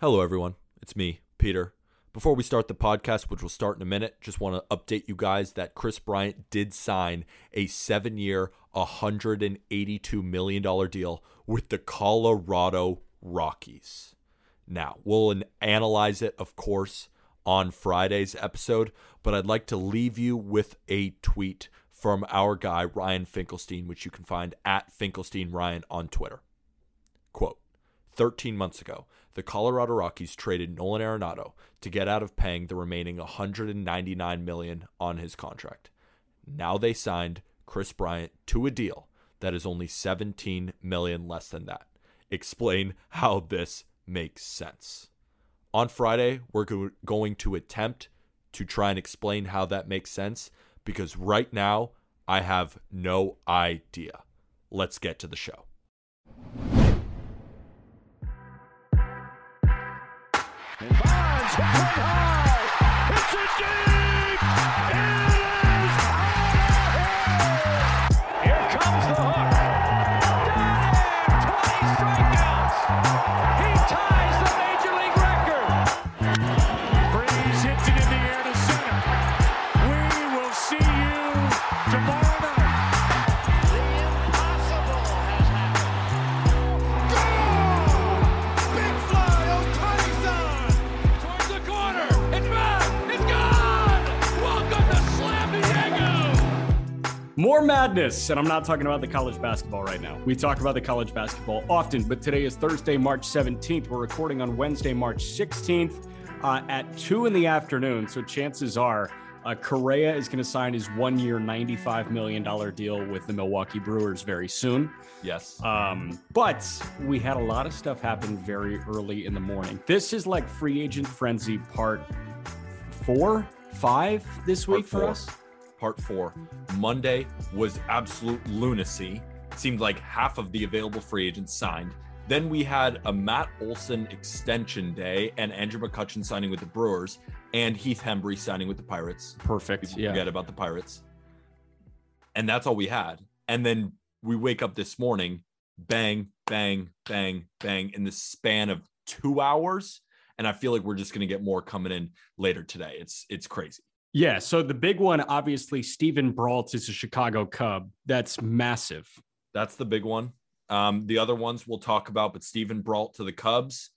Hello, everyone. It's me, Peter. Before we start the podcast, which will start in a minute, just want to update you guys that Kris Bryant did sign a seven year, $182 million deal with the Colorado Rockies. Now, we'll analyze it, of course, on Friday's episode, but I'd like to leave you with a tweet from our guy, Ryan Finkelstein, which you can find at Finkelstein Ryan on Twitter. Quote 13 months ago, the Colorado Rockies traded Nolan Arenado to get out of paying the remaining 199 million on his contract. Now they signed Kris Bryant to a deal that is only 17 million less than that. Explain how this makes sense. On Friday, we're go- going to attempt to try and explain how that makes sense because right now I have no idea. Let's get to the show. High. More madness, and I'm not talking about the college basketball right now. We talk about the college basketball often, but today is Thursday, March 17th. We're recording on Wednesday, March 16th uh, at 2 in the afternoon. So chances are uh, Correa is going to sign his one year, $95 million deal with the Milwaukee Brewers very soon. Yes. Um, but we had a lot of stuff happen very early in the morning. This is like free agent frenzy part four, five this week for us part four. Monday was absolute lunacy. It seemed like half of the available free agents signed. Then we had a Matt Olson extension day and Andrew McCutchen signing with the Brewers and Heath Hembree signing with the Pirates. Perfect. People yeah. Forget about the Pirates. And that's all we had. And then we wake up this morning, bang, bang, bang, bang, in the span of two hours. And I feel like we're just going to get more coming in later today. It's it's crazy. Yeah. So the big one, obviously, Steven Brault is a Chicago Cub. That's massive. That's the big one. Um, the other ones we'll talk about, but Steven Brault to the Cubs,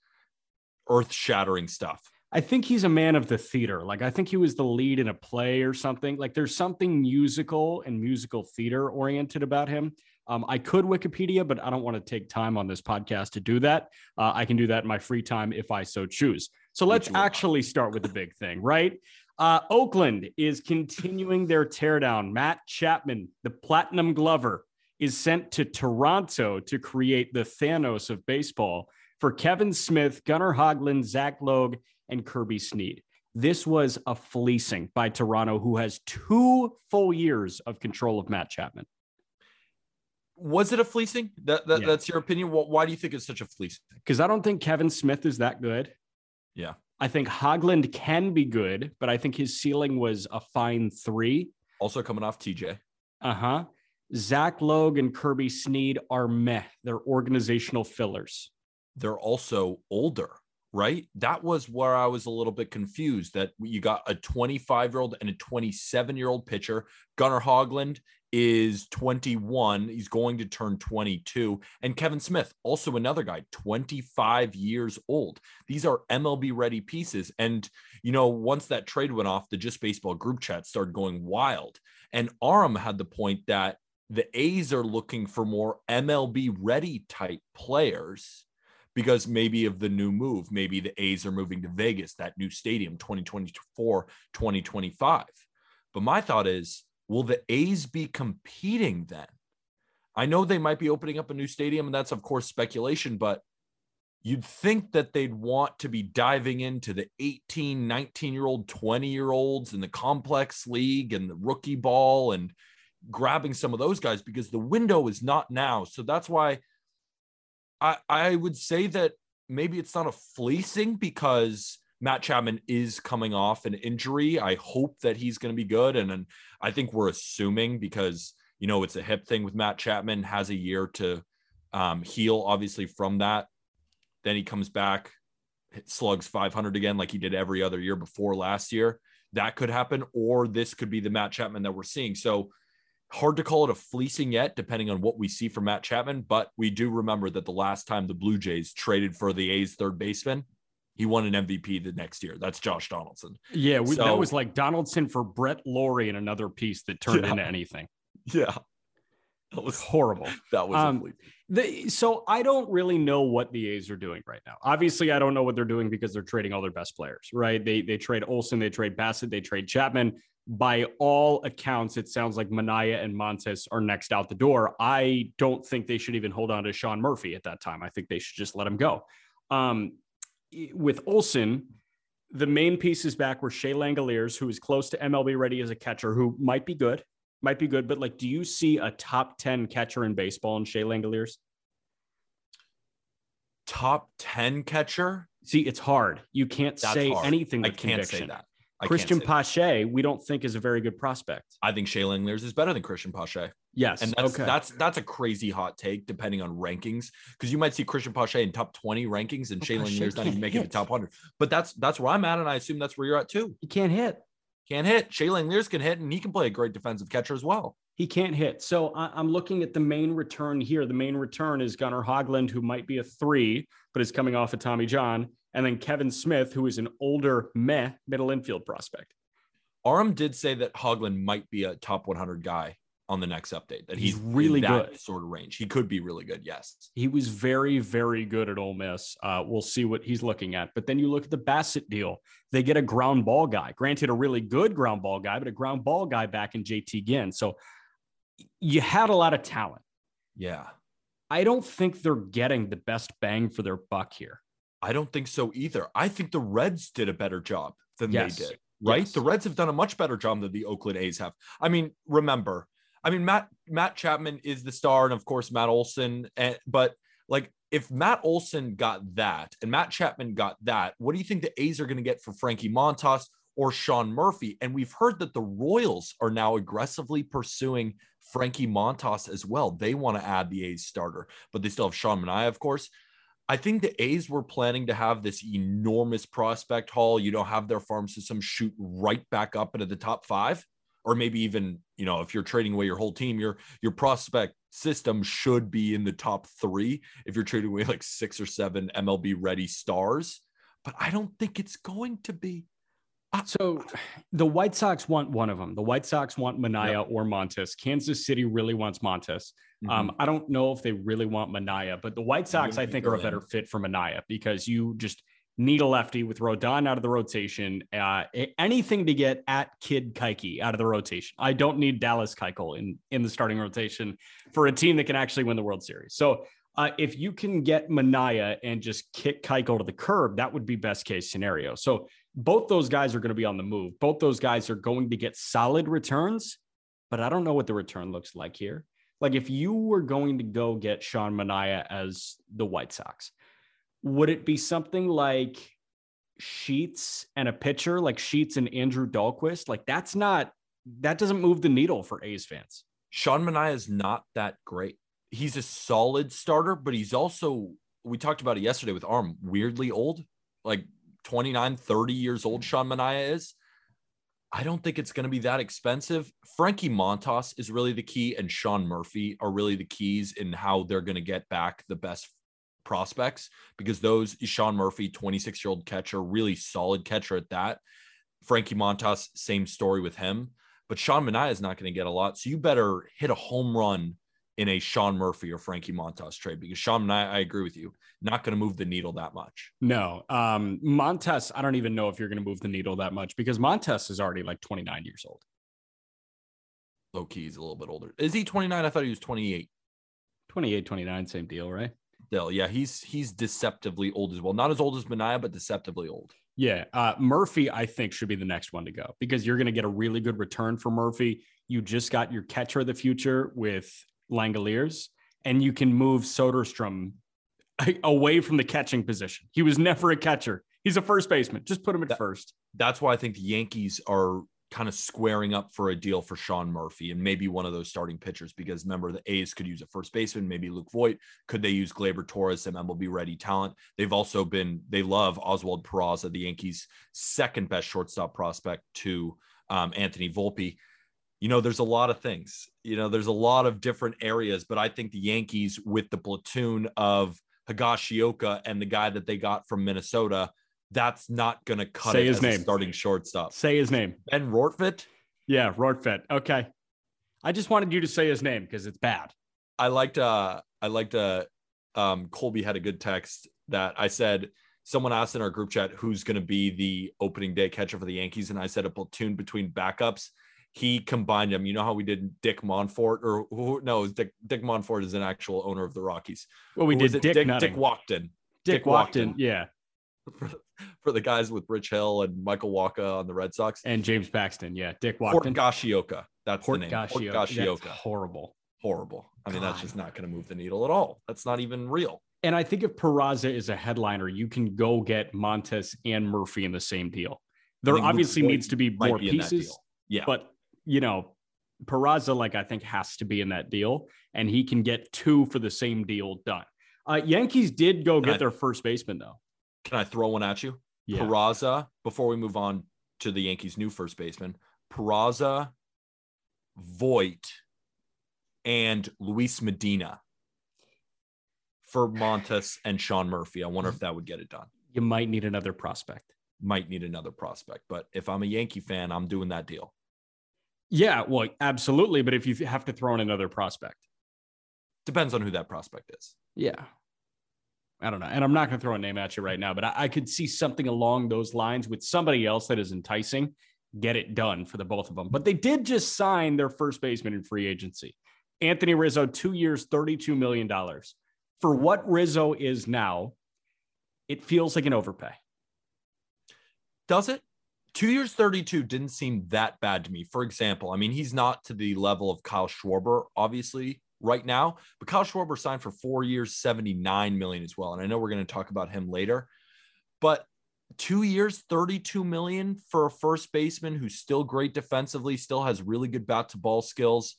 earth shattering stuff. I think he's a man of the theater. Like, I think he was the lead in a play or something. Like, there's something musical and musical theater oriented about him. Um, I could Wikipedia, but I don't want to take time on this podcast to do that. Uh, I can do that in my free time if I so choose. So let's actually start with the big thing, right? Uh, Oakland is continuing their teardown. Matt Chapman, the platinum glover, is sent to Toronto to create the Thanos of baseball for Kevin Smith, Gunnar Hoglund, Zach Logue, and Kirby Snead. This was a fleecing by Toronto, who has two full years of control of Matt Chapman. Was it a fleecing? That, that yeah. That's your opinion. Why do you think it's such a fleecing? Because I don't think Kevin Smith is that good. Yeah. I think Hoglund can be good, but I think his ceiling was a fine three. Also coming off TJ. Uh huh. Zach Logue and Kirby Snead are meh. They're organizational fillers. They're also older, right? That was where I was a little bit confused that you got a 25 year old and a 27 year old pitcher. Gunnar Hoglund is 21. He's going to turn 22. And Kevin Smith, also another guy, 25 years old. These are MLB ready pieces. And, you know, once that trade went off, the Just Baseball group chat started going wild. And Aram had the point that the A's are looking for more MLB ready type players because maybe of the new move. Maybe the A's are moving to Vegas, that new stadium, 2024, 2025. But my thought is, will the A's be competing then? I know they might be opening up a new stadium, and that's of course speculation, but you'd think that they'd want to be diving into the 18, 19 year old, 20 year olds in the complex league and the rookie ball and grabbing some of those guys because the window is not now. So that's why I, I would say that maybe it's not a fleecing because Matt Chapman is coming off an injury. I hope that he's going to be good. And, and I think we're assuming because, you know, it's a hip thing with Matt Chapman, has a year to um, heal, obviously, from that. Then he comes back, slugs 500 again, like he did every other year before last year. That could happen, or this could be the Matt Chapman that we're seeing. So hard to call it a fleecing yet, depending on what we see from Matt Chapman. But we do remember that the last time the Blue Jays traded for the A's third baseman, he won an MVP the next year. That's Josh Donaldson. Yeah, we, so, that was like Donaldson for Brett Lawrie and another piece that turned yeah, into anything. Yeah, that was horrible. That was um, the, so I don't really know what the A's are doing right now. Obviously, I don't know what they're doing because they're trading all their best players, right? They they trade Olson, they trade Bassitt, they trade Chapman. By all accounts, it sounds like Manaea and Montas are next out the door. I don't think they should even hold on to Sean Murphy at that time. I think they should just let him go. Um, with Olson, the main pieces back were Shea Langeliers, who is close to MLB ready as a catcher, who might be good might be good, but like, do you see a top 10 catcher in baseball in Shea Langeliers? Top 10 catcher? See, it's hard. You can't That's say hard. anything with I can't conviction. say that. I Cristian Pache, we don't think is a very good prospect. I think Shea Langeliers is better than Cristian Pache. Yes, and that's okay. that's that's a crazy hot take depending on rankings because you might see Cristian Pache in top twenty rankings and oh, Shea Langeliers not even making the top hundred. But that's that's where I'm at, and I assume that's where you're at too. He can't hit can't hit. Shea Langeliers can hit, and he can play a great defensive catcher as well. He can't hit. So I'm looking at the main return here. The main return is Gunnar Hoglund, who might be a three, but is coming off of Tommy John, and then Kevin Smith, who is an older meh middle infield prospect. Aram did say that Hoglund might be a top 100 guy on the next update that he's, he's really good sort of range. He could be really good. Yes. He was very, very good at Ole Miss. Uh, we'll see what he's looking at. But then you look at the Bassitt deal. They get a ground ball guy, granted, a really good ground ball guy, but a ground ball guy back in JT Ginn. So you had a lot of talent. Yeah. I don't think they're getting the best bang for their buck here. I don't think so either. I think the Reds did a better job than yes. they did. Right? Yes. The Reds have done a much better job than the Oakland A's have. I mean, remember, I mean, Matt Matt Chapman is the star, and of course Matt Olson. And but like if Matt Olson got that and Matt Chapman got that, what do you think the A's are going to get for Frankie Montas or Sean Murphy? And we've heard that the Royals are now aggressively pursuing Frankie Montas as well. They want to add the A's starter, but they still have Sean Manaea, of course. I think the A's were planning to have this enormous prospect haul. You don't have their farm system shoot right back up into the top five or maybe even you know if you're trading away your whole team your your prospect system should be in the top three if you're trading away like six or seven mlb ready stars but i don't think it's going to be so the White Sox want one of them. The White Sox want Manaea yep. or Montas. Kansas City really wants Montas. Mm-hmm. Um, I don't know if they really want Manaea, but the White Sox, I think, are a better fit for Manaea because you just need a lefty with Rodon out of the rotation. Uh, anything to get at Kid Keuchel out of the rotation. I don't need Dallas Keuchel in in the starting rotation for a team that can actually win the World Series. So uh, if you can get Manaea and just kick Keuchel to the curb, that would be best case scenario. So both those guys are going to be on the move. Both those guys are going to get solid returns, but I don't know what the return looks like here. Like if you were going to go get Sean Manaea as the White Sox, would it be something like Sheets and a pitcher like Sheets and Andrew Dalquist? Like that's not that doesn't move the needle for A's fans. Sean Manaea is not that great. He's a solid starter, but he's also we talked about it yesterday with Aram, weirdly old, like 29, 30 years old Sean Manaea is. I don't think it's going to be that expensive. Frankie Montas is really the key, and Sean Murphy are really the keys in how they're going to get back the best prospects because those Sean Murphy, 26 year old catcher, really solid catcher at that. Frankie Montas, same story with him. But Sean Manaea is not going to get a lot. So you better hit a home run in a Sean Murphy or Frankie Montas trade because Sean Manaea, I agree with you, not going to move the needle that much. No. Um, Montas, I don't even know if you're going to move the needle that much because Montas is already like 29 years old. Low key, he's a little bit older. Is he 29? I thought he was 28. 28, 29, same deal, right? Still, yeah, he's he's deceptively old as well. Not as old as Manaea, but deceptively old. Yeah, uh, Murphy, I think should be the next one to go because you're going to get a really good return for Murphy. You just got your catcher of the future with Langeliers, and you can move Soderstrom away from the catching position. He was never a catcher. He's a first baseman. Just put him at That- first. That's why I think the Yankees are kind of squaring up for a deal for Sean Murphy and maybe one of those starting pitchers because remember the A's could use a first baseman, maybe Luke Voit. Could they use Gleyber Torres, some MLB ready talent? They've also been they love Oswald Peraza, the Yankees' second best shortstop prospect to um, Anthony Volpe. You know, there's a lot of things. You know, there's a lot of different areas, but I think the Yankees with the platoon of Higashioka and the guy that they got from Minnesota, that's not going to cut Say it his as a name. starting shortstop. Say his name. Ben Rortvedt. Yeah, Rortvedt. Okay. I just wanted you to say his name because it's bad. I liked uh I liked uh um Colby had a good text that I said someone asked in our group chat who's going to be the opening day catcher for the Yankees and I said a platoon between backups. He combined them. You know how we did Dick Monfort or who no, Dick Dick Monfort is an actual owner of the Rockies. Well, we Who did? Dick, Dick, Nutting. Dick Walkton Dick, Dick Walkton. Walkton. Yeah. for, for the guys with Rich Hill and Michael Wacha on the Red Sox. And James Paxton. Yeah. Dick Port Walkton. Gashioka. That's the name. Port Hortgashio- That's Gashioka. horrible. Horrible. I mean, that's just not going to move the needle at all. That's not even real. And I think if Peraza is a headliner, you can go get Montas and Murphy in the same deal. There think Luke obviously needs to be more be pieces. Yeah. but you know, Peraza, like I think, has to be in that deal, and he can get two for the same deal done. Uh, Yankees did go Can get I- their first baseman though. Can I throw one at you? Yeah. Peraza, before we move on to the Yankees' new first baseman, Peraza, Voit, and Luis Medina for Montas and Sean Murphy. I wonder if that would get it done. You might need another prospect. Might need another prospect, but if I'm a Yankee fan, I'm doing that deal. Yeah, well, absolutely. But if you have to throw in another prospect, Depends on who that prospect is. yeah. I don't know. And I'm not going to throw a name at you right now, but I, I could see something along those lines with somebody else that is enticing, get it done for the both of them. But they did just sign their first baseman in free agency. Anthony Rizzo, two years, $32 million. For what Rizzo is now, it feels like an overpay. Does it? Two years, 32 didn't seem that bad to me. For example, I mean, he's not to the level of Kyle Schwarber, obviously, right now, but Kyle Schwarber signed for four years, 79 million as well. And I know we're going to talk about him later, but two years, 32 million for a first baseman who's still great defensively, still has really good bat to ball skills,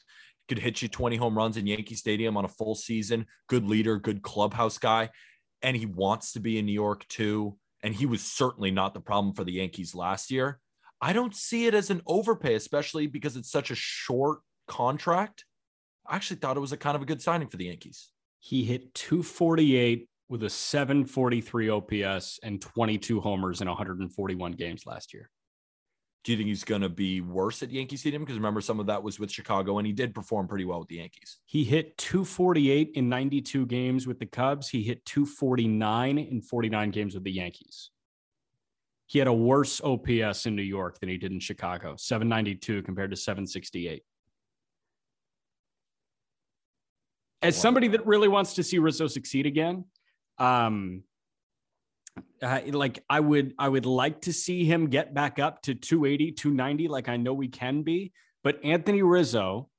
could hit you 20 home runs in Yankee Stadium on a full season, good leader, good clubhouse guy. And he wants to be in New York too and he was certainly not the problem for the Yankees last year. I don't see it as an overpay, especially because it's such a short contract. I actually thought it was a kind of a good signing for the Yankees. He hit 248 with a 743 OPS and 22 homers in 141 games last year. Do you think he's going to be worse at Yankee Stadium? Because remember, some of that was with Chicago, and he did perform pretty well with the Yankees. He hit 248 in 92 games with the Cubs. He hit 249 in 49 games with the Yankees. He had a worse OPS in New York than he did in Chicago, 792 compared to 768. As somebody that really wants to see Rizzo succeed again, um, uh, like I would, I would like to see him get back up to 280, 290, like I know we can be. But Anthony Rizzo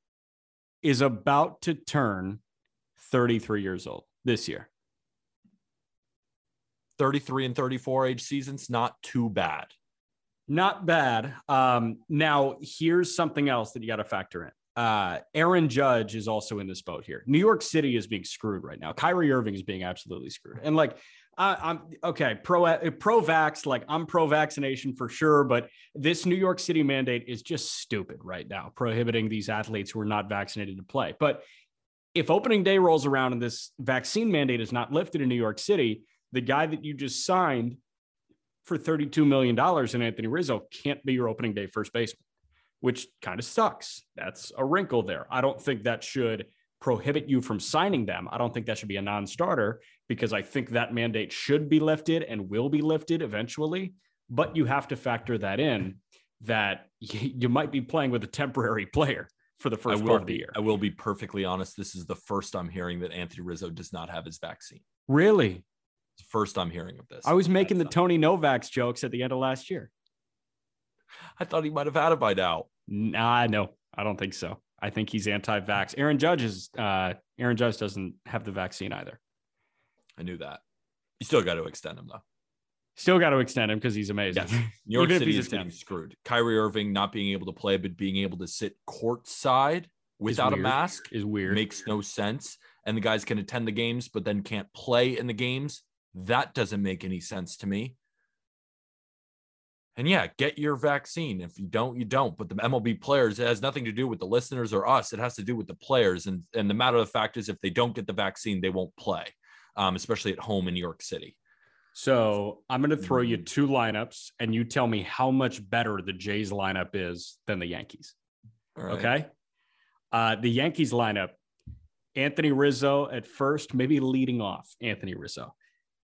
is about to turn 33 years old this year. 33 and 34 age seasons, not too bad. Not bad. Um, now, here's something else that you got to factor in. Uh, Aaron Judge is also in this boat here. New York City is being screwed right now. Kyrie Irving is being absolutely screwed. And like, I, I'm okay, pro uh, pro vax, like I'm pro vaccination for sure, but this New York City mandate is just stupid right now, prohibiting these athletes who are not vaccinated to play. But if opening day rolls around and this vaccine mandate is not lifted in New York City, the guy that you just signed for $32 million in Anthony Rizzo can't be your opening day first baseman, which kind of sucks. That's a wrinkle there. I don't think that should prohibit you from signing them. I don't think that should be a non starter because I think that mandate should be lifted and will be lifted eventually. But you have to factor that in that you might be playing with a temporary player for the first part of the year. I will be perfectly honest. This is the first I'm hearing that Anthony Rizzo does not have his vaccine. Really? First I'm hearing of this. I was making the Tony Novak's jokes at the end of last year. I thought he might have had it by now. Nah, no, I don't think so. I think he's anti-vax. Aaron Judge is. Uh, Aaron Judge doesn't have the vaccine either. I knew that. You still got to extend him though. Still got to extend him because he's amazing. Yes. New York City is getting screwed. Kyrie Irving not being able to play, but being able to sit courtside without a mask is weird. makes no sense. And the guys can attend the games, but then can't play in the games. That doesn't make any sense to me. And yeah, get your vaccine. If you don't, you don't. But the MLB players, it has nothing to do with the listeners or us. It has to do with the players. And and the matter of the fact is, if they don't get the vaccine, they won't play, um, especially at home in New York City. So I'm going to throw you Mm. two lineups, and you tell me how much better the Jays lineup is than the Yankees. Right. Okay. Uh, the Yankees lineup: Anthony Rizzo at first, maybe leading off. Anthony Rizzo,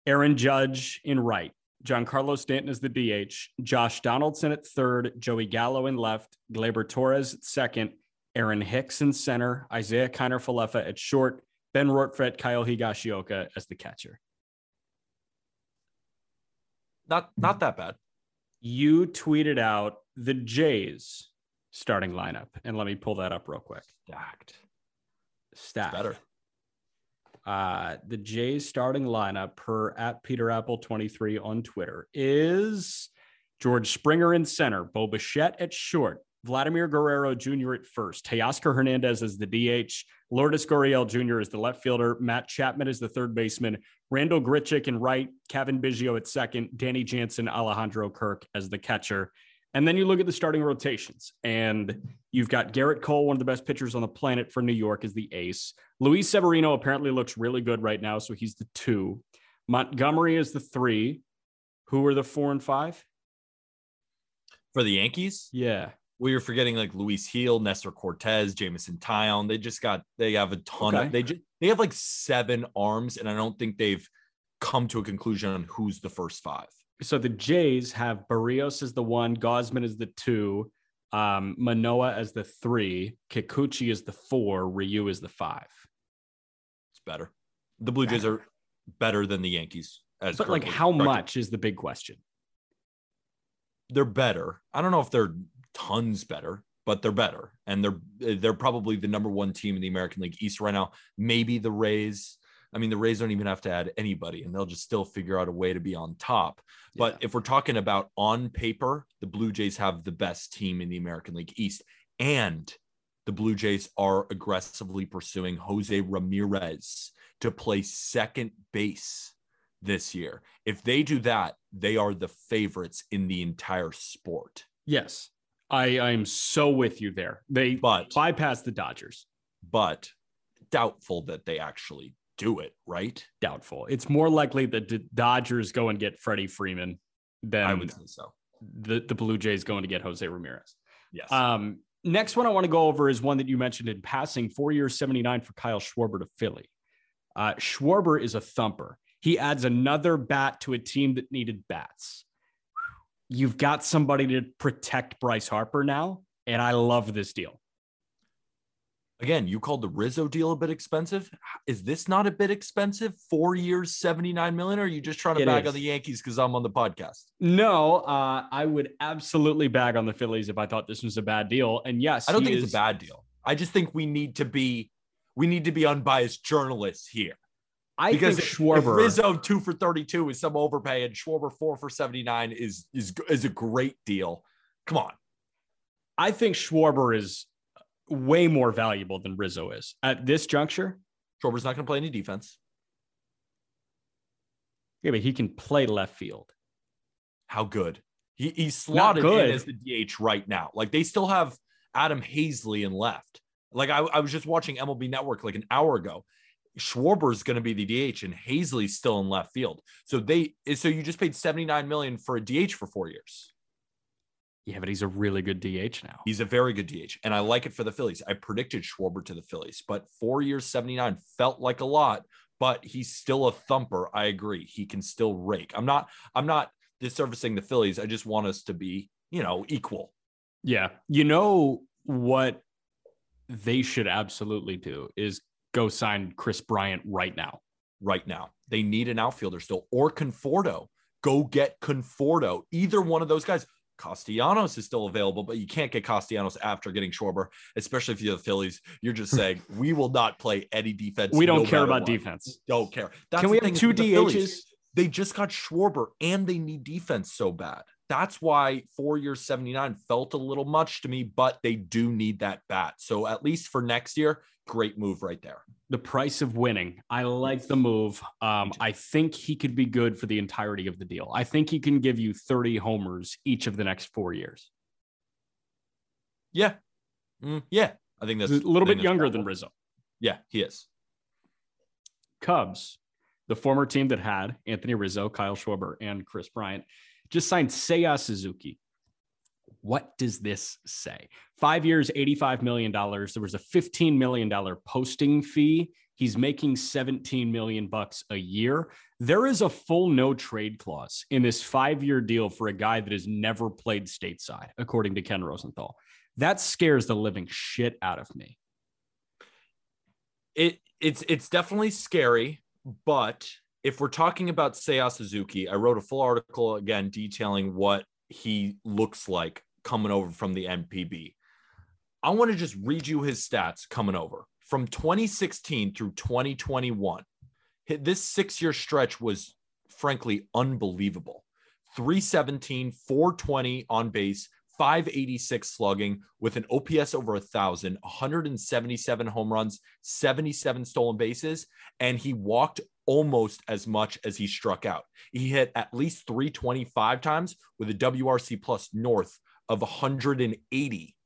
Aaron Judge in right, Giancarlo Stanton is the DH, Josh Donaldson at third, Joey Gallo in left, Gleyber Torres at second, Aaron Hicks in center, Isiah Kiner Falefa at short, Ben Rortvedt, Kyle Higashioka as the catcher. Not not that bad. You tweeted out the Jays starting lineup, and let me pull that up real quick. Stacked. Stack Better. Uh, the Jays starting lineup per at Peter Appel 23 on Twitter is George Springer in center, Bo Bichette at short, Vladimir Guerrero Jr. at first, Teoscar Hernandez as the DH, Lourdes Gurriel Jr. as the left fielder, Matt Chapman as the third baseman, Randal Grichuk in right, Cavan Biggio at second, Danny Jansen, Alejandro Kirk as the catcher. And then you look at the starting rotations, and you've got Gerrit Cole, one of the best pitchers on the planet for New York, as the ace. Luis Severino apparently looks really good right now, so he's the two. Montgomery is the three. Who are the four and five? For the Yankees, Yeah. well, you're forgetting like Luis Gil, Nestor Cortes, Jameson Taillon. They just got they have a ton Okay. of they just they have like seven arms, and I don't think they've come to a conclusion on who's the first five. So the Jays have Berrios as the one, Gausman is the two, um, Manoah as the three, Kikuchi is the four, Ryu is the five. Better. The Blue Jays are better than the Yankees. As But like, how much is the big question? They're better. I don't know if they're tons better, but they're better, and they're they're probably the number one team in the American League East right now. Maybe the Rays. I mean, the Rays don't even have to add anybody, and they'll just still figure out a way to be on top. But if we're talking about on paper, the Blue Jays have the best team in the American League East. And the Blue Jays are aggressively pursuing Jose Ramirez to play second base this year. If they do that, they are the favorites in the entire sport. yes, I I'm so with you there. They But bypass the Dodgers. but doubtful that they actually do it, right? Doubtful. It's more likely that the Dodgers go and get Freddie Freeman than I would say so. the, the Blue Jays going to get Jose Ramirez. Yes. Um, next one I want to go over is one that you mentioned in passing four years, 79 for Kyle Schwarber to Philly. Uh, Schwarber is a thumper. He adds another bat to a team that needed bats. You've got somebody to protect Bryce Harper now, and I love this deal. Again, you called the Rizzo deal a bit expensive. Is this not a bit expensive? Four years, 79 million? Or are you just trying to It bag is. on the Yankees because I'm on the podcast? No, uh, I would absolutely bag on the Phillies if I thought this was a bad deal. And yes, I don't think is- it's a bad deal. I just think we need to be we need to be unbiased journalists here. I Because think if, if Schwarber. Rizzo two for 32 is some overpay and Schwarber four for 79 is is is a great deal. Come on. I think Schwarber is way more valuable than Rizzo is at this juncture. Schwarber's not going to play any defense. Yeah, but he can play left field. How good? He, he's slotted in as the DH right now. Like they still have Adam Haseley in left. Like I, I was just watching MLB Network like an hour ago. Schwarber's going to be the DH and Haseley's still in left field. So they so you just paid 79 million for a DH for 4 years. Yeah, but he's a really good DH now. He's a very good DH and I like it for the Phillies. I predicted Schwarber to the Phillies, but 4 years 79 felt like a lot, but he's still a thumper. I agree. He can still rake. I'm not I'm not disservicing the Phillies. I just want us to be, you know, equal. Yeah. You know what they should absolutely do is go sign Kris Bryant right now. right now. They need an outfielder still or Conforto. Go get Conforto. Either one of those guys. Castellanos is still available, but you can't get Castellanos after getting Schwarber, especially if you're the Phillies. You're just hmm. saying we will not play any defense. We don't no care about what. defense. Don't care. That's Can we have two DHs? They just got Schwarber and they need defense so bad. That's why four years 79 felt a little much to me, but they do need that bat. So at least for next year, great move right there. The price of winning. I like the move. Um, I think he could be good for the entirety of the deal. I think he can give you 30 homers each of the next four years. Yeah. Mm, yeah. I think that's a little bit younger than Rizzo. Yeah, he is. Cubs, the former team that had Anthony Rizzo, Kyle Schwarber, and Kris Bryant, just signed Seiya Suzuki. What does this say? Five years, $85 million. There was a $15 million posting fee. He's making 17 million bucks a year. There is a full no trade clause in this five year deal for a guy that has never played stateside, according to Ken Rosenthal. That scares the living shit out of me. It it's it's definitely scary, but if we're talking about Seiya Suzuki, I wrote a full article again detailing what he looks like coming over from the NPB. I want to just read you his stats coming over from 2016 through 2021. This six year stretch was frankly unbelievable 317, 420 on base, 586 slugging with an OPS over a thousand, 177 home runs, 77 stolen bases, and he walked almost as much as he struck out. He hit at least 325 times with a WRC plus north of 180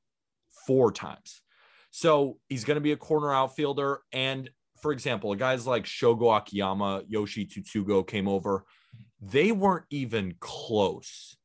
four times. So he's going to be a corner outfielder. And for example, guys like Shogo Akiyama, Yoshi Tsutsugo came over. They weren't even close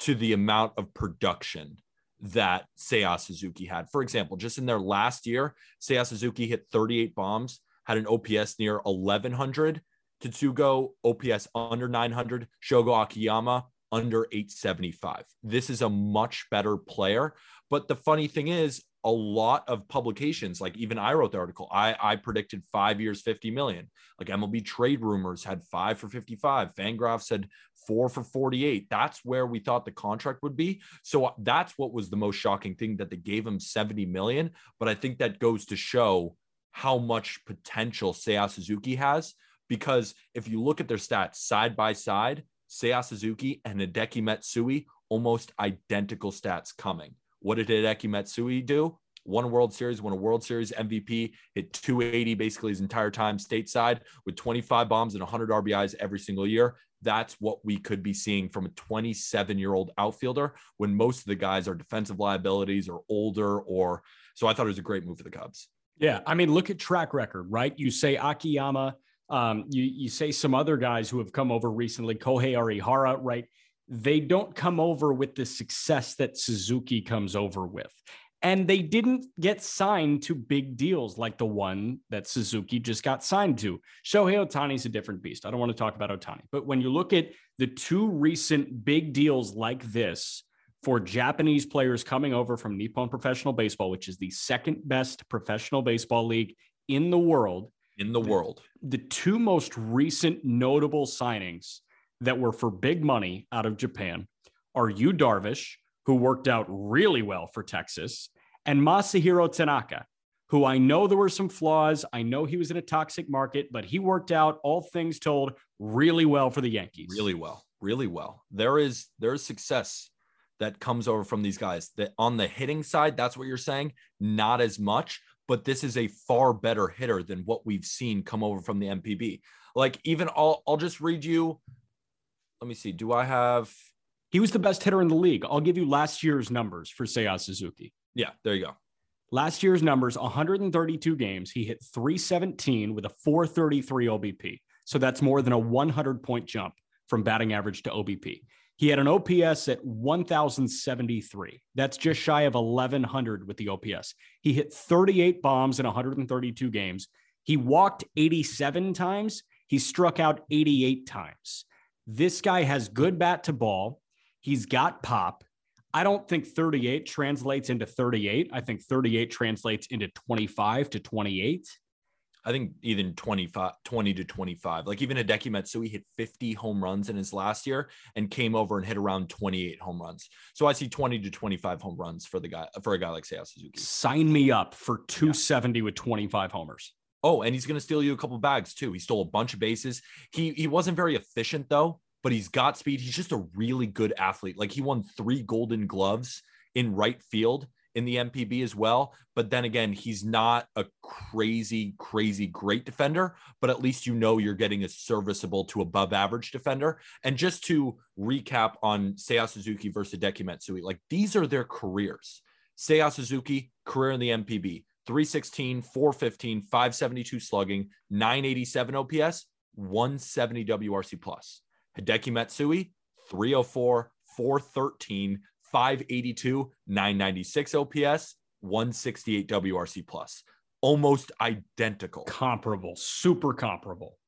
to the amount of production that Seiya Suzuki had. For example, just in their last year, Seiya Suzuki hit 38 bombs, had an OPS near 1100. Tsutsugo OPS under 900. Shogo Akiyama under 875. This is a much better player. But the funny thing is, a lot of publications, like even I wrote the article, I, I predicted five years, 50 million. Like MLB trade rumors had five for 55. Fangraph said four for 48. That's where we thought the contract would be. So that's what was the most shocking thing that they gave him 70 million. But I think that goes to show how much potential Seiya Suzuki has. Because if you look at their stats side by side, Seiya Suzuki and Hideki Matsui, almost identical stats coming. What did Hideki Matsui do? Won World Series, won a World Series MVP, hit 280 basically his entire time stateside with 25 bombs and 100 RBIs every single year. That's what we could be seeing from a 27 year old outfielder when most of the guys are defensive liabilities or older or so I thought it was a great move for the Cubs. Yeah. I mean, look at track record, right? You say Akiyama, um, you, you say some other guys who have come over recently, Kohei Arihara, right? They don't come over with the success that Suzuki comes over with. And they didn't get signed to big deals like the one that Suzuki just got signed to. Shohei Ohtani's a different beast. I don't want to talk about Ohtani, But when you look at the two recent big deals like this, for Japanese players coming over from Nippon Professional Baseball, which is the second best professional baseball league in the world. In the world. The, the two most recent notable signings that were for big money out of Japan are Yu Darvish, who worked out really well for Texas, and Masahiro Tanaka, who I know there were some flaws. I know he was in a toxic market, but he worked out, all things told, really well for the Yankees. Really well. Really well. There is there is success that comes over from these guys. That on the hitting side, that's what you're saying, not as much, but this is a far better hitter than what we've seen come over from the NPB. Like even I'll I'll just read you. Let me see. Do I have? He was the best hitter in the league. I'll give you last year's numbers for Seiya Suzuki. Yeah, there you go. Last year's numbers 132 games. He hit 317 with a 433 OBP. So that's more than a 100 point jump from batting average to OBP. He had an OPS at 1,073. That's just shy of 1,100 with the OPS. He hit 38 bombs in 132 games. He walked 87 times. He struck out 88 times. This guy has good bat to ball. He's got pop. I don't think 38 translates into 38. I think 38 translates into 25 to 28. I think even 25, 20 to 25. Like even Hideki Matsui hit 50 home runs in his last year and came over and hit around 28 home runs. So I see 20 to 25 home runs for the guy for a guy like Seiya Suzuki. Sign me up for 270 yeah. with 25 homers. Oh, and he's going to steal you a couple bags too. He stole a bunch of bases. He he wasn't very efficient though, but he's got speed. He's just a really good athlete. Like he won 3 golden gloves in right field in the NPB as well. But then again, he's not a crazy, crazy great defender, but at least you know you're getting a serviceable to above average defender. And just to recap on Seiya Suzuki versus Hideki Matsui, like these are their careers. Seiya Suzuki, career in the NPB, 316, 415, 572 slugging, 987 OPS, 170 WRC plus. Hideki Matsui, 304, 413, 582, 996 OPS, 168 WRC plus. Almost identical. Comparable, super comparable.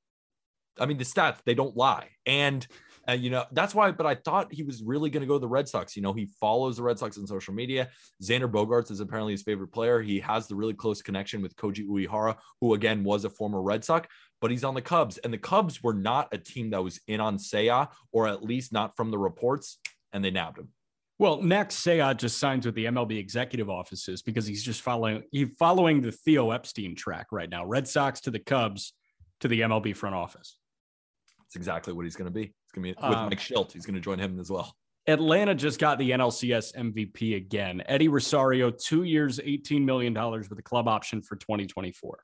I mean, the stats, they don't lie. And, uh, you know, that's why, but I thought he was really going to go to the Red Sox. You know, he follows the Red Sox on social media. Xander Bogaerts is apparently his favorite player. He has the really close connection with Koji Uehara, who again was a former Red Sox, but he's on the Cubs. And the Cubs were not a team that was in on Seiya, or at least not from the reports, and they nabbed him. Well, next, Seiya just signs with the MLB executive offices because he's just following he following the Theo Epstein track right now. Red Sox to the Cubs to the MLB front office. That's exactly what he's going to be. It's going to be with um, Mike Shildt. He's going to join him as well. Atlanta just got the NLCS MVP again. Eddie Rosario, two years, $18 million with a club option for 2024.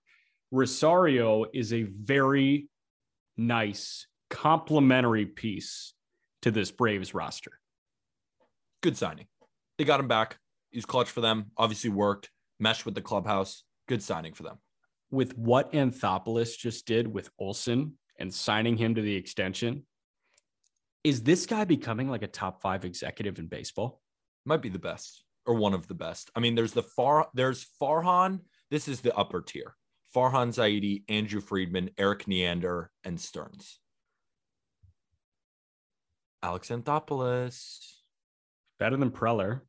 Rosario is a very nice complementary piece to this Braves roster good signing. They got him back. He's clutch for them. Obviously worked, meshed with the clubhouse. Good signing for them. With what Anthopoulos just did with Olson and signing him to the extension, is this guy becoming like a top five executive in baseball? Might be the best or one of the best. I mean, there's the far there's Farhan. This is the upper tier. Farhan Zaidi, Andrew Friedman, Erik Neander, and Stearns. Alex Anthopoulos. Better than Preller.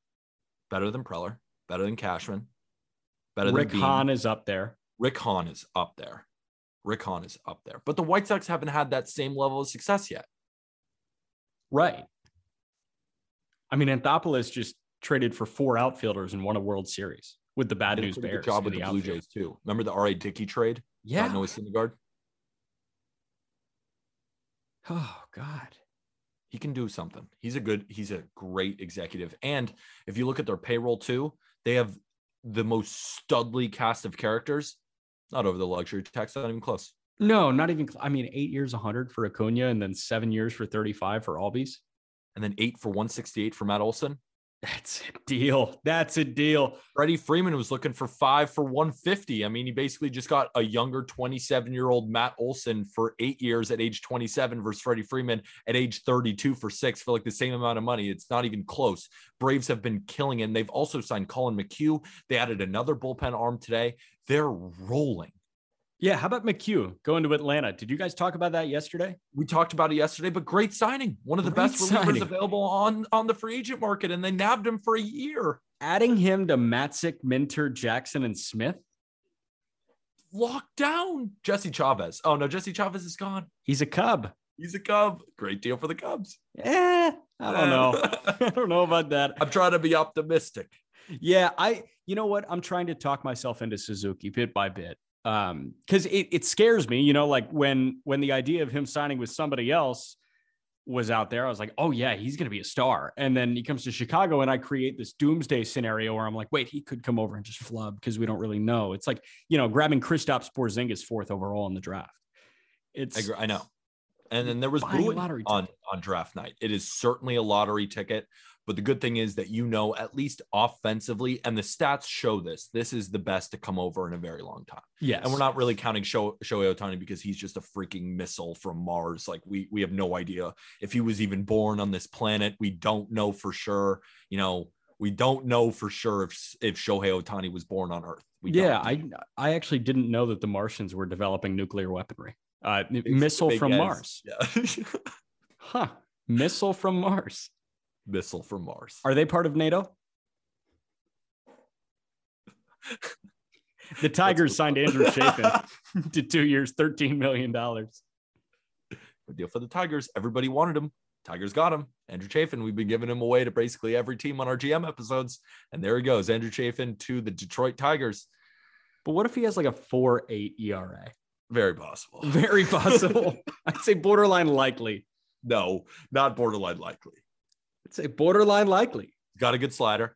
Better than Preller. Better than Cashman. Better Rick than Hahn is up there. Rick Hahn is up there. Rick Hahn is up there. But the White Sox haven't had that same level of success yet. Right. I mean, Anthopoulos just traded for four outfielders and won a World Series with the Bad News Bears. Good job with the, the Blue Jays too. Remember the R.A. Dickey trade? Yeah. Noah Syndergaard. Oh God he can do something. He's a good, he's a great executive. And if you look at their payroll too, they have the most studly cast of characters. Not over the luxury tax, not even close. No, not even. I mean, eight years, 100 for Acuna, and then seven years for 35 for Albies. And then eight for 168 for Matt Olson. That's a deal. That's a deal. Freddie Freeman was looking for five for 150. I mean, he basically just got a younger 27 year old Matt Olson for eight years at age 27 versus Freddie Freeman at age 32 for six for like the same amount of money. It's not even close. Braves have been killing it. And they've also signed Collin McHugh. They added another bullpen arm today. They're rolling. Yeah, how about McHugh going to Atlanta? Did you guys talk about that yesterday? We talked about it yesterday, but great signing. One of the great best relievers available on on the free agent market, and they nabbed him for a year. Adding him to Matzek, Minter, Jackson, and Smith. Locked down Jesse Chavez. Oh no, Jesse Chavez is gone. He's a Cub. He's a Cub. Great deal for the Cubs. Yeah, I don't know. I don't know about that. I'm trying to be optimistic. Yeah, I. You know what? I'm trying to talk myself into Suzuki bit by bit um because it, it scares me you know like when when the idea of him signing with somebody else was out there i was like oh yeah he's going to be a star. And then he comes to chicago and i create this doomsday scenario where i'm like wait he could come over and just flub because we don't really know. It's like you know grabbing Kristaps Porzingis fourth overall in the draft. It's i, I know. And then there was booing on on draft night. It is certainly a lottery ticket but the good thing is that you know, at least offensively, and the stats show this, this is the best to come over in a very long time. Yeah. And we're not really counting Sho- Shohei Ohtani because he's just a freaking missile from Mars. Like we we have no idea if he was even born on this planet. We don't know for sure. You know, we don't know for sure if if Shohei Ohtani was born on Earth. We yeah, I I actually didn't know that the Martians were developing nuclear weaponry. Uh, missile from Mars. Yeah. huh. Missile from Mars missile from Mars. Are they part of NATO? The Tigers signed Andrew Chafin to two years, $13 million. Good deal for the Tigers. Everybody wanted him. Tigers got him. Andrew Chafin. We've been giving him away to basically every team on our GM episodes. And there he goes. Andrew Chafin to the Detroit Tigers. But what if he has like a 4 8 ERA? Very possible. Very possible. I'd say borderline likely. No, not borderline likely. I'd say borderline likely. Got a good slider.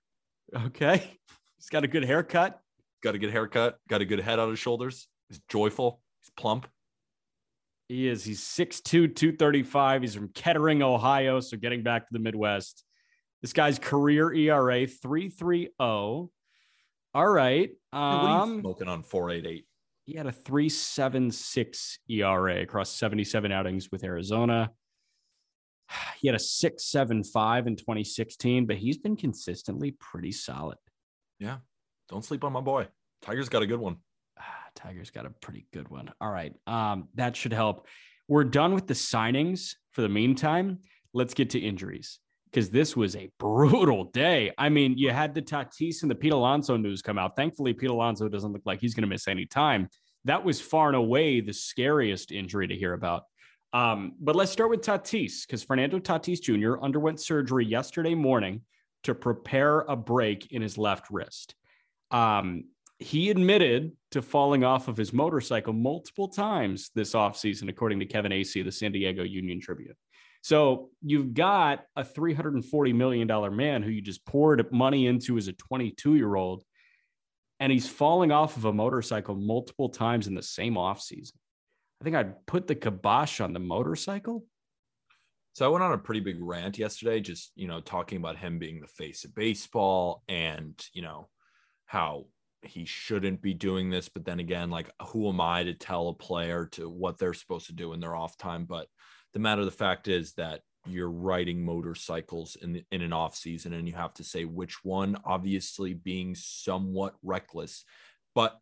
Okay. He's got a good haircut. Got a good haircut. Got a good head on his shoulders. He's joyful. He's plump. He is. He's 6'2, 235. He's from Kettering, Ohio. So getting back to the Midwest. This guy's career ERA 330. All right. Um, smoking on 488? He had a 376 ERA across 77 outings with Arizona. He had a 675 in 2016, but he's been consistently pretty solid. Yeah. Don't sleep on my boy. Tiger's got a good one. Tiger's got a pretty good one. All right. Um, that should help. We're done with the signings for the meantime. Let's get to injuries because this was a brutal day. I mean, you had the Tatis and the Pete Alonso news come out. Thankfully, Pete Alonso doesn't look like he's going to miss any time. That was far and away the scariest injury to hear about. Um, but let's start with Tatis because Fernando Tatis Jr. underwent surgery yesterday morning to prepare a break in his left wrist. Um, he admitted to falling off of his motorcycle multiple times this offseason, according to Kevin Acee, the San Diego Union Tribune. So you've got a $340 million man who you just poured money into as a 22 year old, and he's falling off of a motorcycle multiple times in the same offseason. I think I'd put the kibosh on the motorcycle. So I went on a pretty big rant yesterday, just, you know, talking about him being the face of baseball and, you know, how he shouldn't be doing this. But then again, like, who am I to tell a player to what they're supposed to do in their off time? But the matter of the fact is that you're riding motorcycles in in an off season and you have to say which one obviously being somewhat reckless but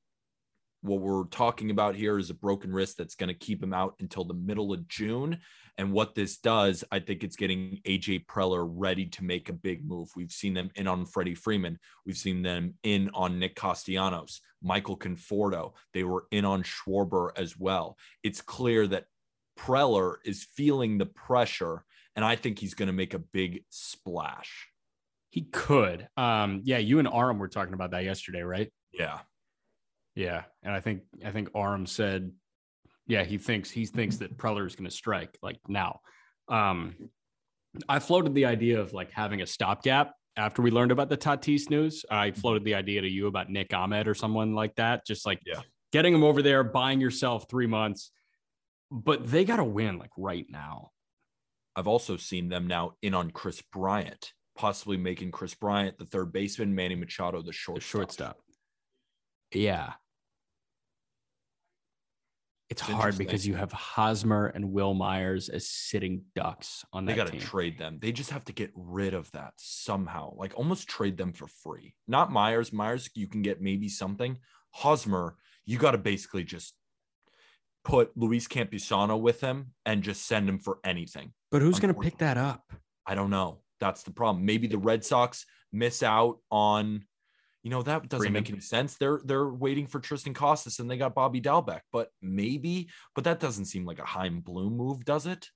what we're talking about here is a broken wrist that's going to keep him out until the middle of June. And what this does, I think it's getting AJ Preller ready to make a big move. We've seen them in on Freddie Freeman. We've seen them in on Nick Castellanos, Michael Conforto. They were in on Schwarber as well. It's clear that Preller is feeling the pressure, and I think he's going to make a big splash. He could. Um, yeah, you and Aram were talking about that yesterday, right? Yeah. Yeah, and I think I think Aram said, yeah, he thinks he thinks that Preller is going to strike like now. Um, I floated the idea of like having a stopgap after we learned about the Tatis news. I mm-hmm. floated the idea to you about Nick Ahmed or someone like that, just like yeah. getting him over there, buying yourself three months. But they got to win like right now. I've also seen them now in on Kris Bryant, possibly making Kris Bryant the third baseman, Manny Machado the shortstop. The shortstop. Yeah, it's, it's hard because you have Hosmer and Wil Myers as sitting ducks on that. They got to trade them. They just have to get rid of that somehow. Like almost trade them for free. Not Myers. Myers, you can get maybe something. Hosmer, you got to basically just put Luis Campusano with him and just send him for anything. But who's going to pick that up? I don't know. That's the problem. Maybe the Red Sox miss out on you know that doesn't Freeman. make any sense. They're they're waiting for Triston Casas and they got Bobby Dalbec, but maybe, but that doesn't seem like a Chaim Bloom move, does it?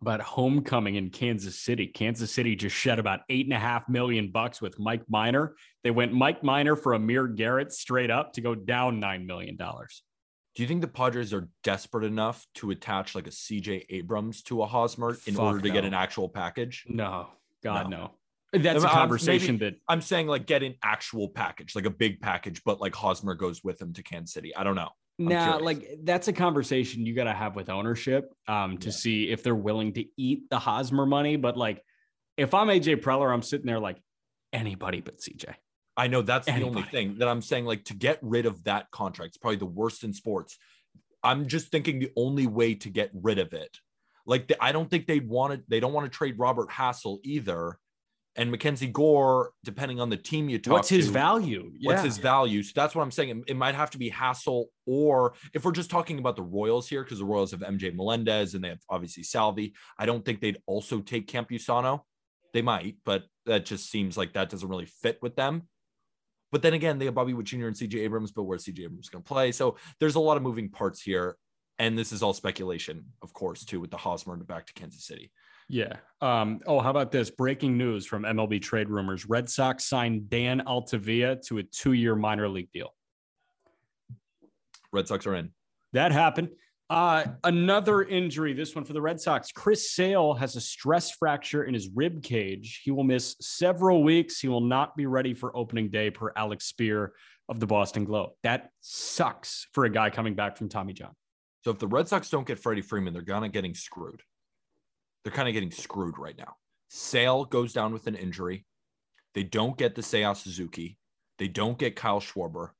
But homecoming in Kansas City, Kansas City just shed about eight and a half million bucks with Mike Minor. They went Mike Minor for Amir Garrett straight up to go down nine million dollars. Do you think the Padres are desperate enough to attach like a CJ Abrams to a Hosmer in Fuck order to no. get an actual package? No, God no. no. That's a conversation maybe, that I'm saying like get an actual package, like a big package, but like Hosmer goes with him to Kansas City. I don't know. I'm nah, curious. like that's a conversation you got to have with ownership um, to yeah. see if they're willing to eat the Hosmer money. But like, if I'm AJ Preller, I'm sitting there like anybody but CJ. I know that's anybody. the only thing that I'm saying. Like to get rid of that contract, it's probably the worst in sports. I'm just thinking the only way to get rid of it. Like the, I don't think they'd want wanted. They don't want to trade Robert Hassell either and Mackenzie Gore, depending on the team you talk what's his to, value? Yeah. What's his value? So that's what I'm saying. It, it, might have to be Hassell, or if we're just talking about the Royals here, because the Royals have MJ Melendez and they have obviously Salvi. I don't think they'd also take Campusano. They might, but that just seems like that doesn't really fit with them. But then again, they have Bobby Witt Jr. and CJ Abrams, but where's CJ Abrams going to play? So there's a lot of moving parts here. And this is all speculation, of course, too, with the Hosmer back to Kansas City. Yeah. Um, oh, how about this? Breaking news from MLB trade rumors. Red Sox signed Dan Altavilla to a two-year minor league deal. Red Sox are in. That happened. Uh, another injury, this one for the Red Sox. Chris Sale has a stress fracture in his rib cage. He will miss several weeks. He will not be ready for opening day, per Alex Speier of the Boston Globe. That sucks for a guy coming back from Tommy John. So if the Red Sox don't get Freddie Freeman, they're kind of getting screwed. They're kind of getting screwed right now. Sale goes down with an injury. They don't get the Seiya Suzuki. They don't get Kyle Schwarber.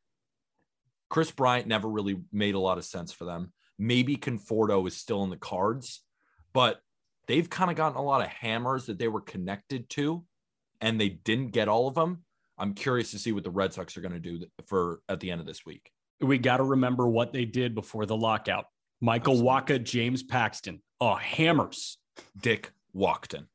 Kris Bryant never really made a lot of sense for them. Maybe Conforto is still in the cards, but they've kind of gotten a lot of hammers that they were connected to, and they didn't get all of them. I'm curious to see what the Red Sox are going to do for at the end of this week. We got to remember what they did before the lockout. Michael Wacha, James Paxton. Oh, hammers. Dick Walkton.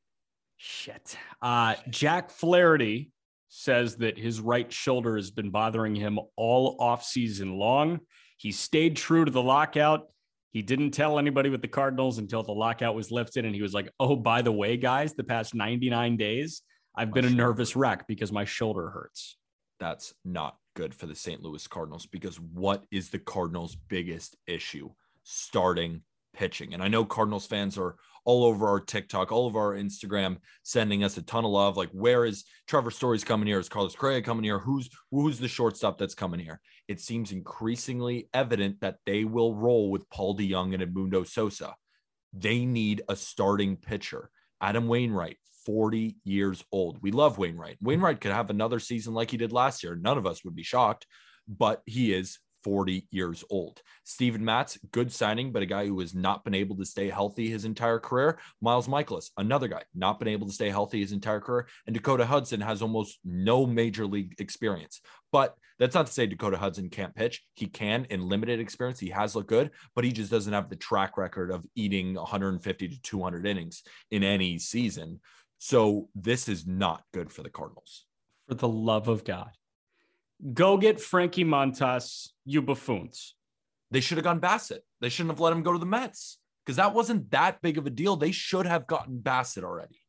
Shit. Uh, Jack Flaherty says that his right shoulder has been bothering him all off season long. He stayed true to the lockout. He didn't tell anybody with the Cardinals until the lockout was lifted. And he was like, oh, by the way, guys, the past 99 days, I've been a nervous wreck because my shoulder hurts. That's not good for the St. Louis Cardinals because what is the Cardinals' biggest issue? Starting pitching. And I know Cardinals fans are all over our TikTok, all of our Instagram, sending us a ton of love. Like, where is Trevor Story's coming here? Is Carlos Correa coming here? Who's who's the shortstop that's coming here? It seems increasingly evident that they will roll with Paul DeJong and Edmundo Sosa. They need a starting pitcher. Adam Wainwright, 40 years old. We love Wainwright. Wainwright could have another season like he did last year. None of us would be shocked, but he is 40 years old. Steven Matz, good signing, but a guy who has not been able to stay healthy his entire career. Miles Mikolas, another guy, not been able to stay healthy his entire career. And Dakota Hudson has almost no major league experience. But that's not to say Dakota Hudson can't pitch. He can in limited experience. He has looked good, but he just doesn't have the track record of eating 150 to 200 innings in any season. So this is not good for the Cardinals. For the love of God. Go get Frankie Montas, you buffoons. They should have gone Bassitt. They shouldn't have let him go to the Mets because that wasn't that big of a deal. They should have gotten Bassitt already.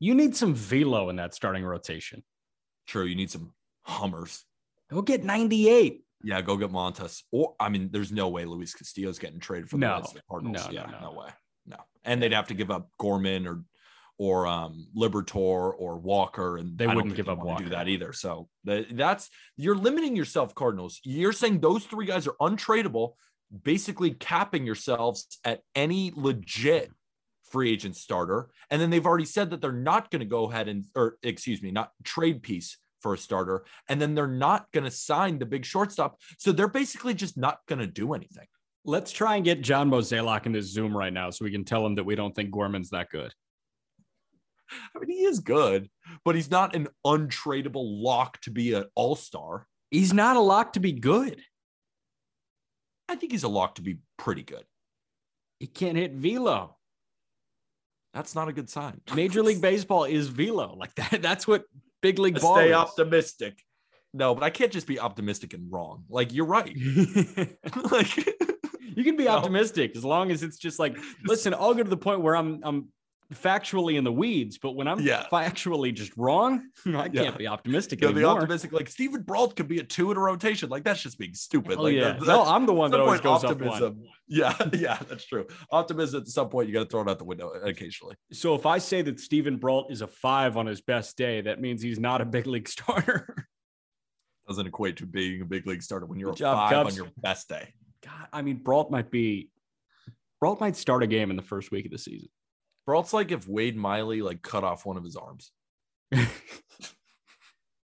You need some velo in that starting rotation. True. You need some Hummers. Go get 98. Yeah, go get Montas. Or I mean, there's no way Luis Castillo's getting traded for the, no, the Cardinals. No, yeah, no. no way. No. And they'd have to give up Gorman or or um, Liberatore or Walker, and they wouldn't give up Walker. do that either. So the, that's you're limiting yourself, Cardinals. You're saying those three guys are untradeable, basically capping yourselves at any legit free agent starter. And then they've already said that they're not going to go ahead and, or excuse me, not trade piece for a starter. And then they're not going to sign the big shortstop. So they're basically just not going to do anything. Let's try and get John Mozeliak in this Zoom right now so we can tell him that we don't think Gorman's that good. I mean, he is good, but he's not an untradeable lock to be an all star. He's not a lock to be good. I think he's a lock to be pretty good. He can't hit velo. That's not a good sign. Major League Baseball is velo. Like that. That's what big league ball. Stay is. optimistic. No, but I can't just be optimistic and wrong. Like you're right. like you can be no. optimistic as long as it's just like, listen, I'll go to the point where I'm I'm factually in the weeds, but when I'm yeah. factually just wrong, I can't be optimistic yeah, anymore. Be optimistic, like Steven Brault could be a two in a rotation. Like that's just being stupid. like yeah. no, I'm the one that always goes optimism. up one. Yeah, yeah, that's true. Optimism at some point you got to throw it out the window occasionally. So if I say that Steven Brault is a five on his best day, that means he's not a big league starter. Doesn't equate to being a big league starter when you're Good a job, five Cubs. on your best day. God, I mean, Brault might be Brault might start a game in the first week of the season. Brault's like if Wade Miley like cut off one of his arms.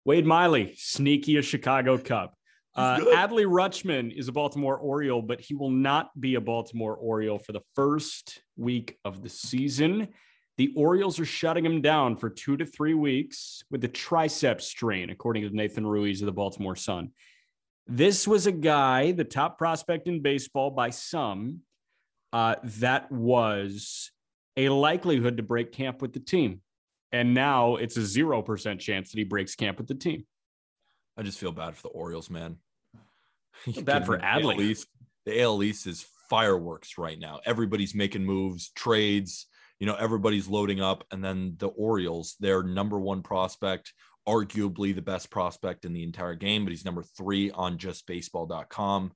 Wade Miley, sneaky a Chicago Cub. Uh, Adley Rutschman is a Baltimore Oriole, but he will not be a Baltimore Oriole for the first week of the season. The Orioles are shutting him down for two to three weeks with a tricep strain, according to Nathan Ruiz of the Baltimore Sun. This was a guy, the top prospect in baseball by some, uh, that was a likelihood to break camp with the team. And now it's a 0% chance that he breaks camp with the team. I just feel bad for the Orioles, man. bad for Adley. AL East, the AL East is fireworks right now. Everybody's making moves, trades. You know, everybody's loading up, and then the Orioles, their number one prospect, arguably the best prospect in the entire game, but he's number three on justbaseball.com.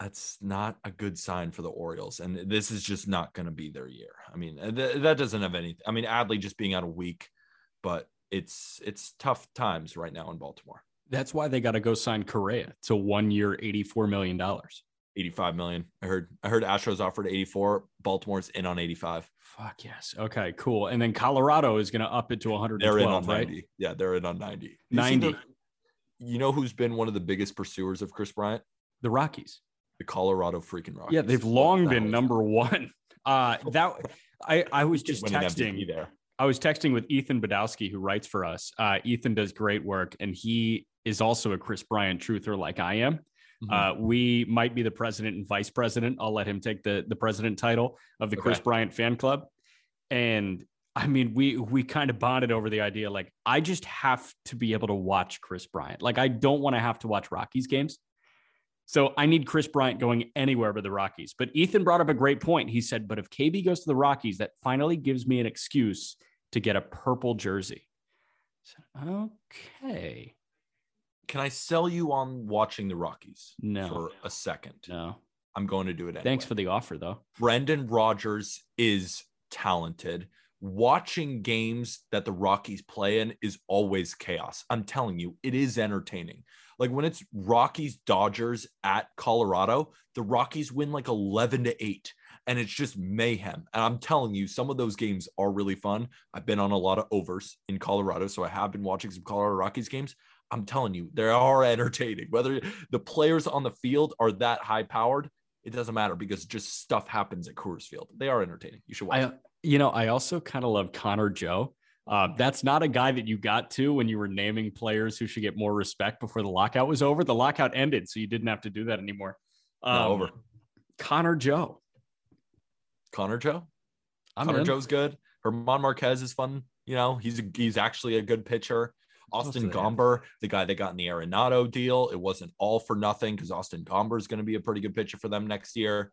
That's not a good sign for the Orioles. And this is just not going to be their year. I mean, uh, th- that doesn't have anything. I mean, Adley just being out a week, but it's it's tough times right now in Baltimore. That's why they got to go sign Correa to one year, $84 million. 85 million. I heard I heard Astros offered 84. Baltimore's in on 85. Fuck yes. Okay, cool. And then Colorado is going to up it to 112, They're in on right? 90. Yeah, they're in on 90. You 90. the- You know who's been one of the biggest pursuers of Kris Bryant? The Rockies. The Colorado freaking Rockies. Yeah, they've long the been hell? number one. Uh, that I I was just texting. There. I was texting with Ethan Badowski, who writes for us. Uh, Ethan does great work, and he is also a Kris Bryant truther like I am. Mhm. Uh, we might be the president and vice president. I'll let him take the the president title of the Kris Okay. Bryant fan club. And I mean, we we kind of bonded over the idea like I just have to be able to watch Kris Bryant. Like I don't want to have to watch Rockies games. So I need Kris Bryant going anywhere but the Rockies. But Ethan brought up a great point. He said, "But if KB goes to the Rockies, that finally gives me an excuse to get a purple jersey." Said, okay. Can I sell you on watching the Rockies No. for a second? No. I'm going to do it anyway. Thanks for the offer though. Brendan Rodgers is talented. Watching games that the Rockies play in is always chaos. I'm telling you, it is entertaining. Like when it's Rockies Dodgers at Colorado, the Rockies win like 11 to 8 and it's just mayhem. And I'm telling you, some of those games are really fun. I've been on a lot of overs in Colorado, so I have been watching some Colorado Rockies games. I'm telling you, they are entertaining. Whether the players on the field are that high powered, it doesn't matter because just stuff happens at Coors Field. They are entertaining. You should watch. I, you know, I also kind of love Connor Joe. Uh, that's not a guy that you got to when you were naming players who should get more respect before the lockout was over. The lockout ended, so you didn't have to do that anymore. No, Um, over. Connor Joe. Connor Joe. I'm Connor in. Joe's good. German Marquez is fun. You know, he's a, he's actually a good pitcher. Austin do they have? Gomber, the guy that got in the Arenado deal, it wasn't all for nothing because Austin Gomber is going to be a pretty good pitcher for them next year.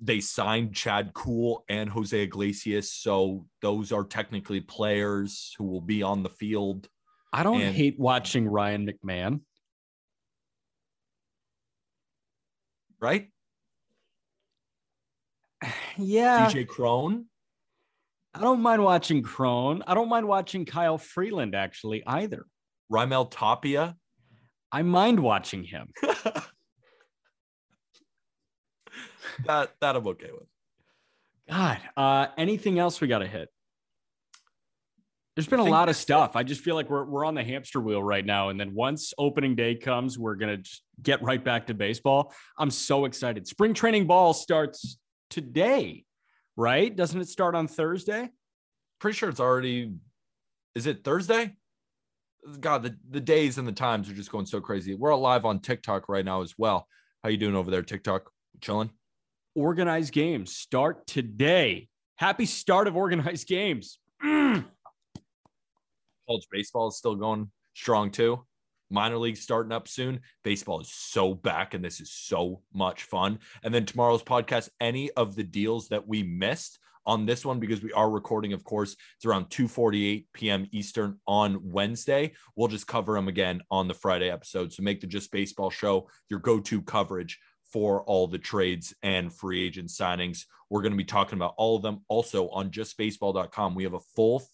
They signed Chad Kuhl and Jose Iglesias, so those are technically players who will be on the field, I don't and- hate watching Ryan McMahon. right? Yeah, CJ Cron, I don't mind watching Cron. I don't mind watching Kyle Freeland actually either. Raimel Tapia. I mind watching him. that that I'm okay with. God, uh, anything else we got to hit? There's been a lot of that's it. stuff. I just feel like we're we're on the hamster wheel right now. And then once opening day comes, we're gonna just get right back to baseball. I'm so excited. Spring training ball starts today, right? Doesn't it start on Thursday? Pretty sure it's already. Is it Thursday? God, the, the days and the times are just going so crazy. We're live on TikTok right now as well. How you doing over there, TikTok? Chilling? Organized games start today. Happy start of organized games. Mm. College baseball is still going strong too. Minor league starting up soon. Baseball is so back, and this is so much fun. And then tomorrow's podcast, any of the deals that we missed on this one, because we are recording, of course, it's around 2:48 p.m. Eastern on Wednesday. We'll just cover them again on the Friday episode. So make the Just Baseball show your go-to coverage for all the trades and free agent signings. We're going to be talking about all of them. Also on justbaseball.com, we have a full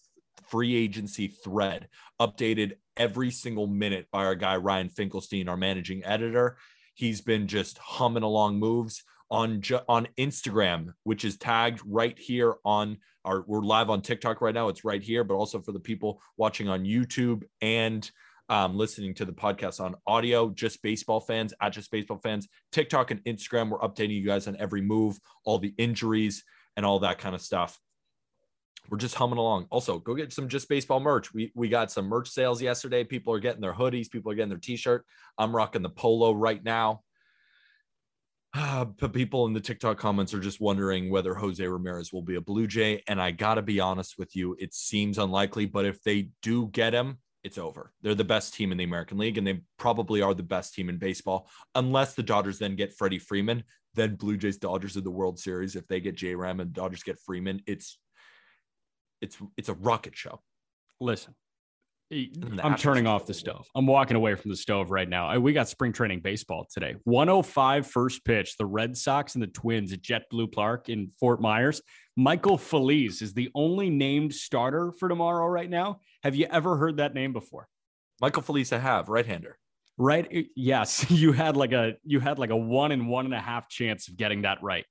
free agency thread updated every single minute by our guy Ryan Finkelstein, our managing editor. He's been just humming along moves on on Instagram, which is tagged right here on our. We're live on TikTok right now. It's right here, but also for the people watching on YouTube and um, listening to the podcast on audio. Just baseball fans at just baseball fans. TikTok and Instagram. We're updating you guys on every move, all the injuries, and all that kind of stuff we're just humming along. Also, go get some just baseball merch. We we got some merch sales yesterday. People are getting their hoodies, people are getting their t-shirt. I'm rocking the polo right now. Uh, but people in the TikTok comments are just wondering whether Jose Ramirez will be a Blue Jay. And I gotta be honest with you, it seems unlikely. But if they do get him, it's over. They're the best team in the American League, and they probably are the best team in baseball, unless the Dodgers then get Freddie Freeman. Then Blue Jays Dodgers in the World Series. If they get J Ram and Dodgers get Freeman, it's it's it's a rocket show. Listen, I'm turning off the stove. I'm walking away from the stove right now. We got spring training baseball today. 105 first pitch. The Red Sox and the Twins at JetBlue Park in Fort Myers. Michael Feliz is the only named starter for tomorrow right now. Have you ever heard that name before? Michael Feliz, I have right-hander. Right. Yes, you had like a you had like a one and one and a half chance of getting that right.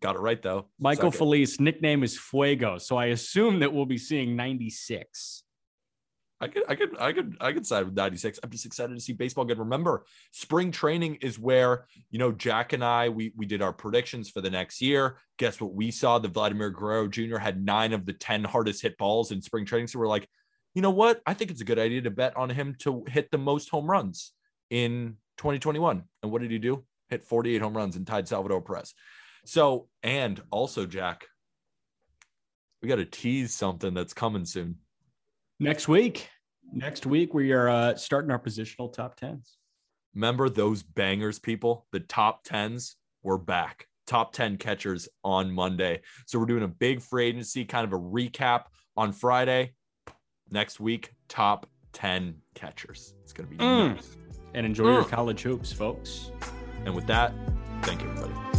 Got it right though. Michael Second. Feliz, nickname is Fuego, so I assume that we'll be seeing 96. I could, I could, I could, I could side with 96. I'm just excited to see baseball again. Remember, spring training is where, you know, Jack and I, we, we did our predictions for the next year. Guess what we saw? The Vladimir Guerrero Jr. had nine of the 10 hardest hit balls in spring training. So we're like, you know what? I think it's a good idea to bet on him to hit the most home runs in 2021. And what did he do? Hit 48 home runs and tied Salvador Perez. So, and also, Jack, we got to tease something that's coming soon. Next week, next week we are uh, starting our positional top tens. Remember those bangers, people? The top tens. We're back. Top 10 catchers on Monday. So we're doing a big free agency, kind of a recap on Friday. Next week, top 10 catchers. It's going to be mm. nice. And enjoy mm. your college hoops, folks. And with that, thank you, everybody.